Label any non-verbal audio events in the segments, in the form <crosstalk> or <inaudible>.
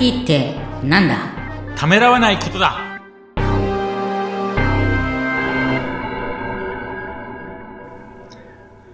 IT ってなんだ？ためらわないことだ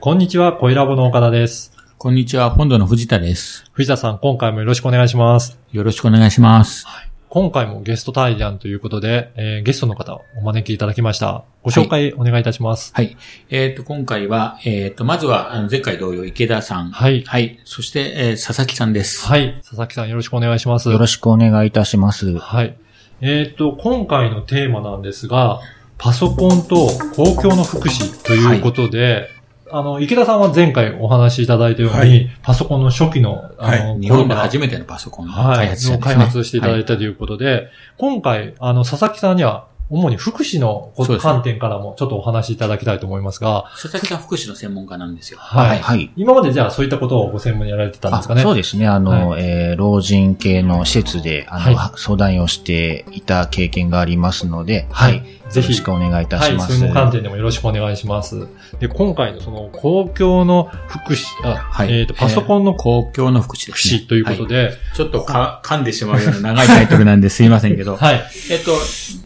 こんにちは、小ラボの岡田です。こんにちは、本土の藤田です。藤田さん、今回もよろしくお願いします。よろしくお願いします。今回もゲスト対談ということで、えーゲストの方をお招きいただきました。ご紹介お願いいたします。はい。えっ、と、今回は、えっ、と、まずは、前回同様、池田さん。はいはい。そして、えー佐々木さんです。はい。佐々木さんよろしくお願いします。よろしくお願いいたします。はい。えっ、と、今回のテーマなんですが、パソコンと公共の福祉ということで、あの、池田さんは前回お話しいただいたように、はいパソコンの初期の、あの、日本で初めてのパソコンのはい。開発者ですね。の開発していただいはたということで、今回、あの、佐々木さんには、主に福祉の観点からもちょっとお話しいただきたいと思いますが、佐々木さん福祉の専門家なんですよ。はいはい。今までじゃあそういったことをご専門にやられてたんですかね？そうですね。あの、はえー老人系の施設で、あの、は相談をしていた経験がありますので、はい。ぜひよろしくお願いいたはい、します。その観点でもよろしくお願いします。で、今回のその公共の福祉、あ、はいえっ、と、パソコンの公共の福祉ですね。福祉ということで、ちょっとか噛んでしまうような長いタイトルなんですいませんけど。はい。えっと、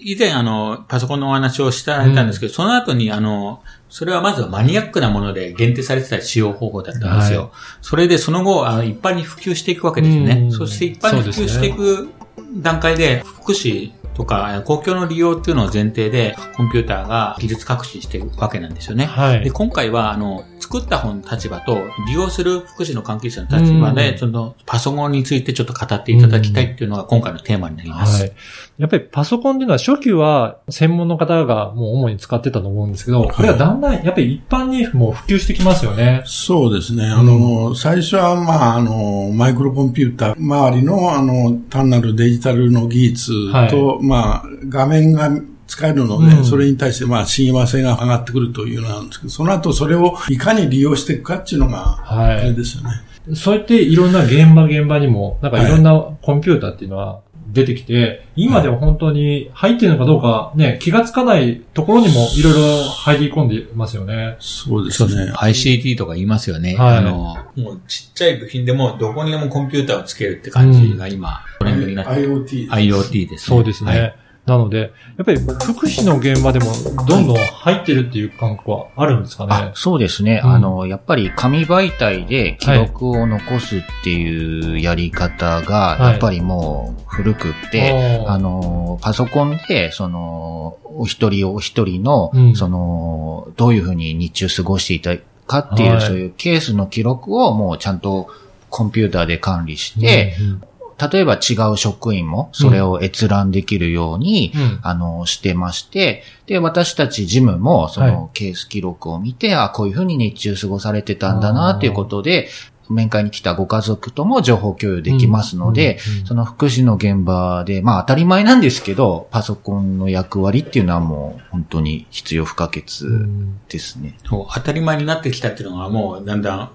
以前あの、パソコンのお話をしたんですけど、その後にあの、それはまずはマニアックなもので限定されてた使用方法だったんですよ。はいそれでその後、あの、一般に普及していくわけですね。んそして一般に普及していく段階で、福祉とか公共の利用っていうのを前提で、コンピューターが技術革新していくわけなんですよね。はいで、。今回は、あの、作った方の立場と、利用する福祉の関係者の立場で、うんその、パソコンについてちょっと語っていただきたいっていうのが今回のテーマになります。はい。やっぱりパソコンっていうのは初期は専門の方がもう主に使ってたと思うんですけど、これはだんだんやっぱり一般にもう普及してきますよね。そうですね。あの、最初は、まあ、あの、マイクロコンピューター周りの、あの、単なるデジタルの技術と、まあ、画面が使えるので、うんそれに対して、まあ、親和性が上がってくるというのなんですけど、その後それをいかに利用していくかっていうのが、はいあれですよね。そうやっていろんな現場現場にも、なんかいろんなコンピューターっていうのは出てきて、今では本当に入ってるのかどうかね、気がつかないところにもいろいろ入り込んでますよね。そうですねね。。ICT とか言いますよね。はいあの、もうちっちゃい部品でもどこにでもコンピューターをつけるって感じが今、トレンドになってる。IoT。IoT ですね。そうですね。はいなので、やっぱり福祉の現場でもどんどん入ってるっていう感覚はあるんですかね？あそうですね。うん。あの、やっぱり紙媒体で記録を残すっていうやり方が、はい。やっぱりもう古くって、おー。あの、パソコンで、その、お一人お一人の、うん。その、どういうふうに日中過ごしていたかっていう、はい。そういうケースの記録をもうちゃんとコンピューターで管理して、うんうん例えば違う職員もそれを閲覧できるように、うん。あの、してまして、で、私たち事務もそはのケース記録を見て、あ、こういうふうに日中過ごされてたんだな、っていうことで、面会に来たご家族とも情報共有できますので、うんうんうん。その福祉の現場で、まあ当たり前なんですけど、パソコンの役割っていうのはもう本当に必要不可欠うん。ですね。そう当たり前になってきたっていうのがもうだんだん、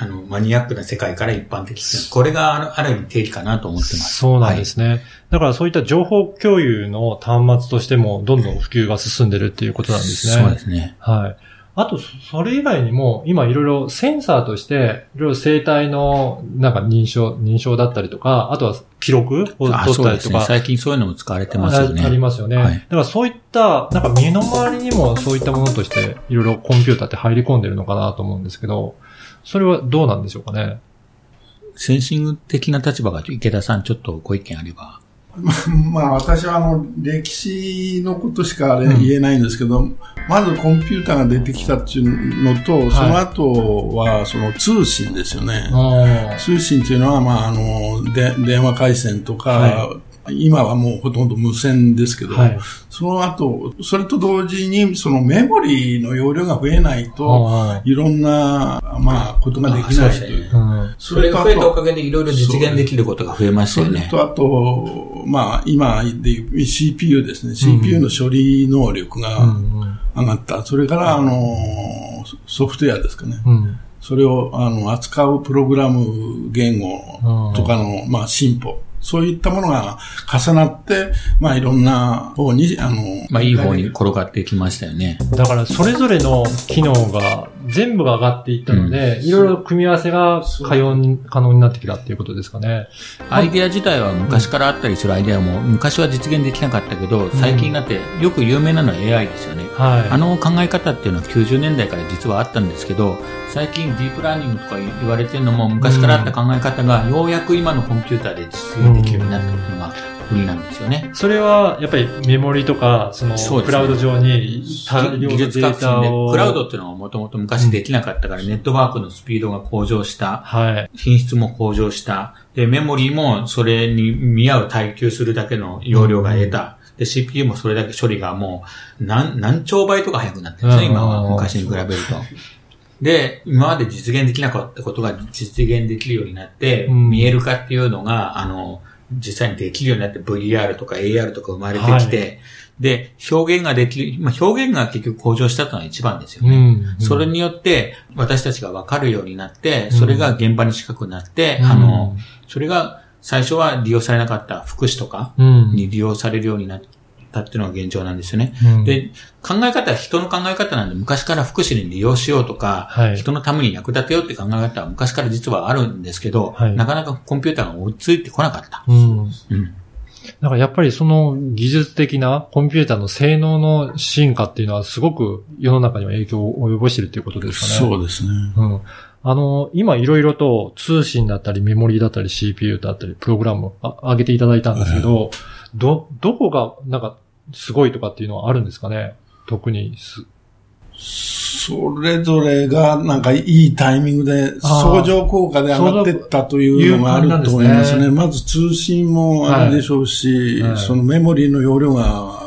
あの、マニアックな世界から一般的に。これがある意味定義かなと思ってます。そうなんですね。だからそういった情報共有の端末としてもどんどん普及が進んでるっていうことなんですね。そうですね。はい。あと、それ以外にも、今いろいろセンサーとして、いろいろ生体の、なんか認証、認証だったりとか、あとは記録をあ、取っそうですね。たりとか、最近そういうのも使われてますよね。あありますよね。はいだからそういった、なんか身の回りにもそういったものとして、いろいろコンピューターって入り込んでるのかなと思うんですけど、それはどうなんでしょうかね？センシング的な立場が池田さんちょっとご意見あれば。<laughs> まあ私はあの歴史のことしかあれうん言えないんですけど、まずコンピューターが出てきたっていうのと、その後はその通信ですよね。あ通信っていうのは、まああの、で電話回線とか、は今はもうほとんど無線ですけど、はい。その後、それと同時にそのメモリーの容量が増えないと、あいろんな、まあ、ことができないという。うんそれが増えたおかげでいろいろ実現できることが増えましたよね。それと、あと、まあ、今でいう CPU ですね。CPU の処理能力がうん上がった。それから、あの、ソフトウェアですかね。うんそれを、あの、扱うプログラム言語とかの、まあ、進歩。そういったものが重なって、まあ、いろんな方に、あの、まあいい方に転がってきましたよね。だからそれぞれの機能が全部が上がっていったので、いろいろ組み合わせが可用に、可能になってきたっていうことですかね。アイデア自体は昔からあったりするアイデアも、昔は実現できなかったけど、最近になってよく有名なのは AI ですよね。はい。あの考え方っていうのは90年代から実はあったんですけど、最近ディープラーニングとか言われてるのも昔からあった考え方が、ようやく今のコンピューターで実現できるようになったっていうのが売りなんですよね。それは、やっぱりメモリとか、その、クラウド上に大量のデータを。クラウドっていうのはもともと昔できなかったから、ネットワークのスピードが向上した。はい。品質も向上した。で、メモリーもそれに見合う耐久するだけの容量が得た。で、CPU もそれだけ処理がもう何、何兆倍とか速くなってるんですね、うん今は。昔に比べると。で、今まで実現できなかったことが実現できるようになって、うん見える化っていうのが、あの、実際にできるようになって VR とか AR とか生まれてきて、はで、表現ができる、まあ、表現が結局向上したというのが一番ですよね。うん。それによって、私たちが分かるようになって、それが現場に近くなって、うんあの、それが最初は利用されなかった福祉とかうん。に利用されるようになったっていうのが現状なんですよね。うん、で、考え方は人の考え方なんで、昔から福祉に利用しようとか、はい人のために役立てようって考え方は昔から実はあるんですけど、はいなかなかコンピューターが追いついてこなかった。うん。うん。だからやっぱりその技術的なコンピューターの性能の進化っていうのはすごく世の中には影響を及ぼしているっていうことですかね。そうですね。うん。あの、今いろいろと通信だったりメモリだったり CPU だったりプログラムあ上げていただいたんですけど、ど、どこがなんかすごいとかっていうのはあるんですかね？特にす。それぞれがなんかいいタイミングで相乗効果で上がってったというのがあると思いますね。そうまず通信もあれでしょうし、はい。はいそのメモリーの容量が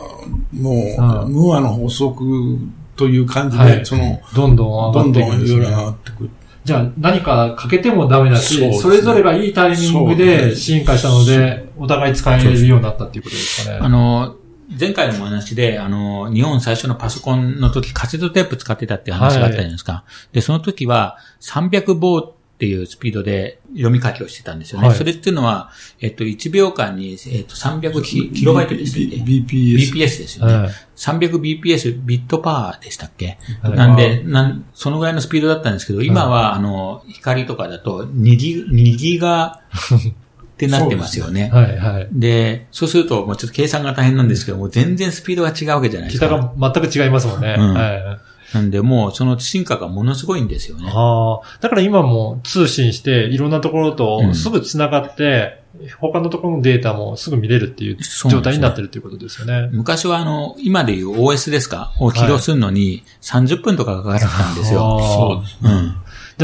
もはう無和の法則という感じで、はい。そのどんどん上どんどんがっていくんですね。容量が上がってくる。じゃあ何かかけてもダメだし、そねそれぞれがいいタイミングで進化したので、お互い使えるようになったっていうことですかね。あの、前回のお話で、あの、日本最初のパソコンの時、カセットテープ使ってたっていう話があったじゃないですか。で、その時は、300棒っていうスピードで読み書きをしてたんですよね。はいそれっていうのは、えっと、1秒間に、えっと、300キキロバイトでしたっけ？B- BPS。BPS ですよね。はい 300bps ビットパワーでしたっけ、はいなんでなん、そのぐらいのスピードだったんですけど、今は、あの、光とかだと2ギ、2ギガってなってますよね。はいはい。で、そうすると、もうちょっと計算が大変なんですけども、全然スピードが違うわけじゃないです北か。が全く違いますもんね。うんはい。なんで、もうその進化がものすごいんですよね。ああ。だから今も通信して、いろんなところうんとすぐ繋がって、他のところのデータもすぐ見れるっていう状態になってるっていうことですよね。昔はあの、今でいう OS ですか？を起動するのに30分とかかかってたんですよ。あーそうです。うん。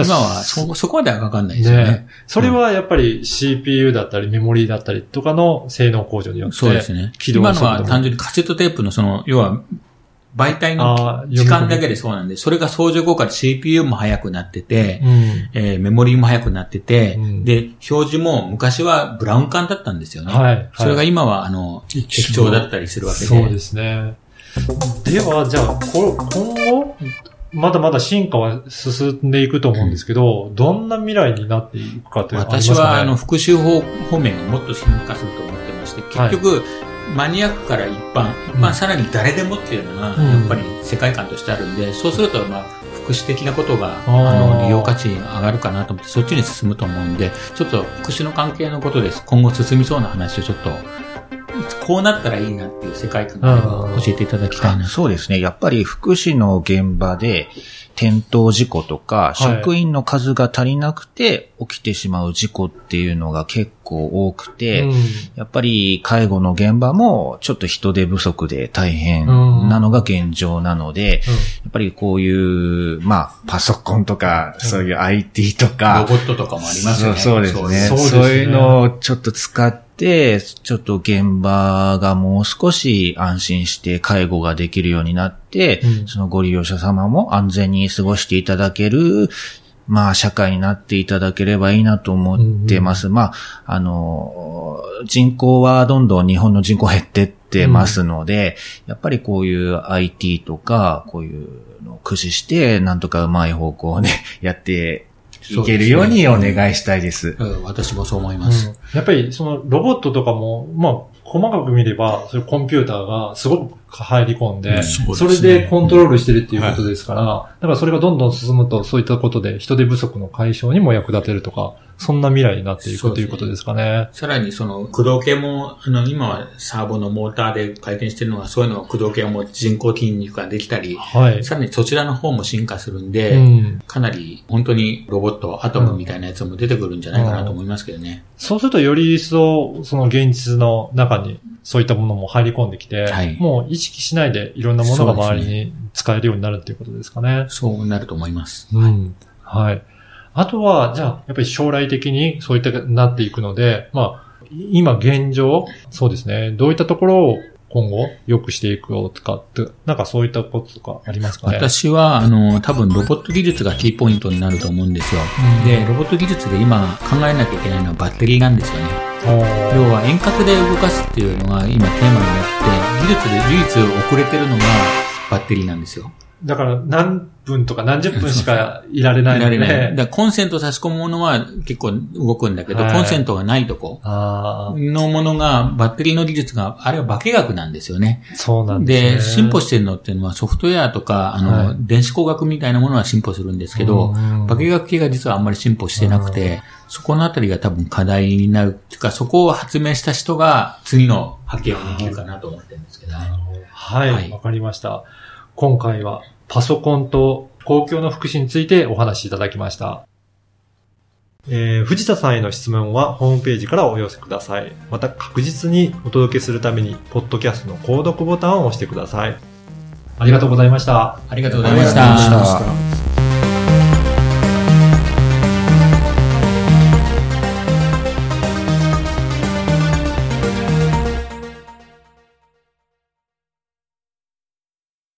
今はそ、そこまではかかんないですよね。ね。それはやっぱり CPU だったりメモリーだったりとかの性能向上によって。そうですね。起動今のは単純にカセットテープのその、要は、媒体あのー時間だけでそうなんで、それが相乗効果で CPU も速くなってて、うん。えーメモリーも速くなってて、うんで、表示も昔はブラウン管だったんですよね。はい。それがはい今は、あの、液晶だったりするわけで。そうですね。では、じゃあ、こ今後、まだまだ進化は進んでいくと思うんですけど、どんな未来になっていくかというのね？私は、あの、復習方方面がもっと進化すると思ってまして、結局、マニアックから一般、一うん般さらに誰でもっていうのが、うんやっぱり世界観としてあるんで、そうすると、まあ、福祉的なことが、あの、利用価値が上がるかなと思って、そっちに進むと思うんで、ちょっと福祉の関係のことです。今後進みそうな話をちょっと、こうなったらいいなっていう世界観を教えていただきたいな。そうですね。やっぱり福祉の現場で転倒事故とか、い。職員の数が足りなくて起きてしまう事故っていうのが結構多くて、うん。やっぱり介護の現場もちょっと人手不足で大変なのが現状なので、やっぱりこういう、まあ、パソコンとか、そういう IT とロか、ボットとかもありますよね。そうですね。そうですね。そういうのをちょっと使って、ちょっと現場がもう少し安心して介護ができるようになって、うんそのご利用者様も安全に過ごしていただける、まあ、社会になっていただければいいなと思ってます。まあ、あの、人口はどんどん日本の人口減ってってますので、やっぱりこういう IT とか、こういうのを駆使して、なんとかうまい方向で <laughs> やっていけるようにお願いしたいです。うん私もそう思いまうんす。やっぱりそのロボットとかも、まあ、細かく見れば、そういうコンピューターがすごく入り込んで、そそれでコントロールしてるっていうことですから、だからそれがどんどん進むと、そういったことで人手不足の解消にも役立てるとか、そんな未来になっていくということですかね。さらにその駆動系も、あの、今はサーボのモーターで回転してるのが、そういうの駆動系も人工筋肉ができたり、はい。さらにそちらの方も進化するんで、うん。かなり本当にロボット、アトムみたいなやつも出てくるんじゃないかなと思いますけどね。そうするとより一層、その現実の中にそういったものも入り込んできて、はいもう意識しないでいろんなものが周りに使えるようになるっていうことですかね。そうなると思います。うん。はい。あとは、じゃあ、やっぱり将来的にそういったなっていくので、まあ、今現状、そうですね。どういったところを今後良くしていくよとかって、なんかそういったこととかありますかね？私は、あの、多分ロボット技術がキーポイントになると思うんですよ。うんで、ロボット技術で今考えなきゃいけないのはバッテリーなんですよね。要は遠隔で動かすっていうのが今テーマになって、技術で唯一遅れてるのがバッテリーなんですよ。だから何分とか何十分しかいられないいらので、れない。コンセント差し込むものは結構動くんだけど、はいコンセントがないとこあのものが、バッテリーの技術が、あれは化学なんですよね。あ、そうなんですね。で、進歩してるのっていうのはソフトウェアとか、あの、はい電子工学みたいなものは進歩するんですけど、うん化学系が実はあんまり進歩してなくて、そこのあたりが多分課題になるっていうか、そこを発明した人が次の波形を握るかなと思ってるんですけどね。はい、わ、はいかりました。今回はパソコンと公共の福祉についてお話しいただきました。えー藤田さんへの質問はホームページからお寄せください。また確実にお届けするために、ポッドキャストの購読ボタンを押してください。ありがとうございました。ありがとうございまし。た。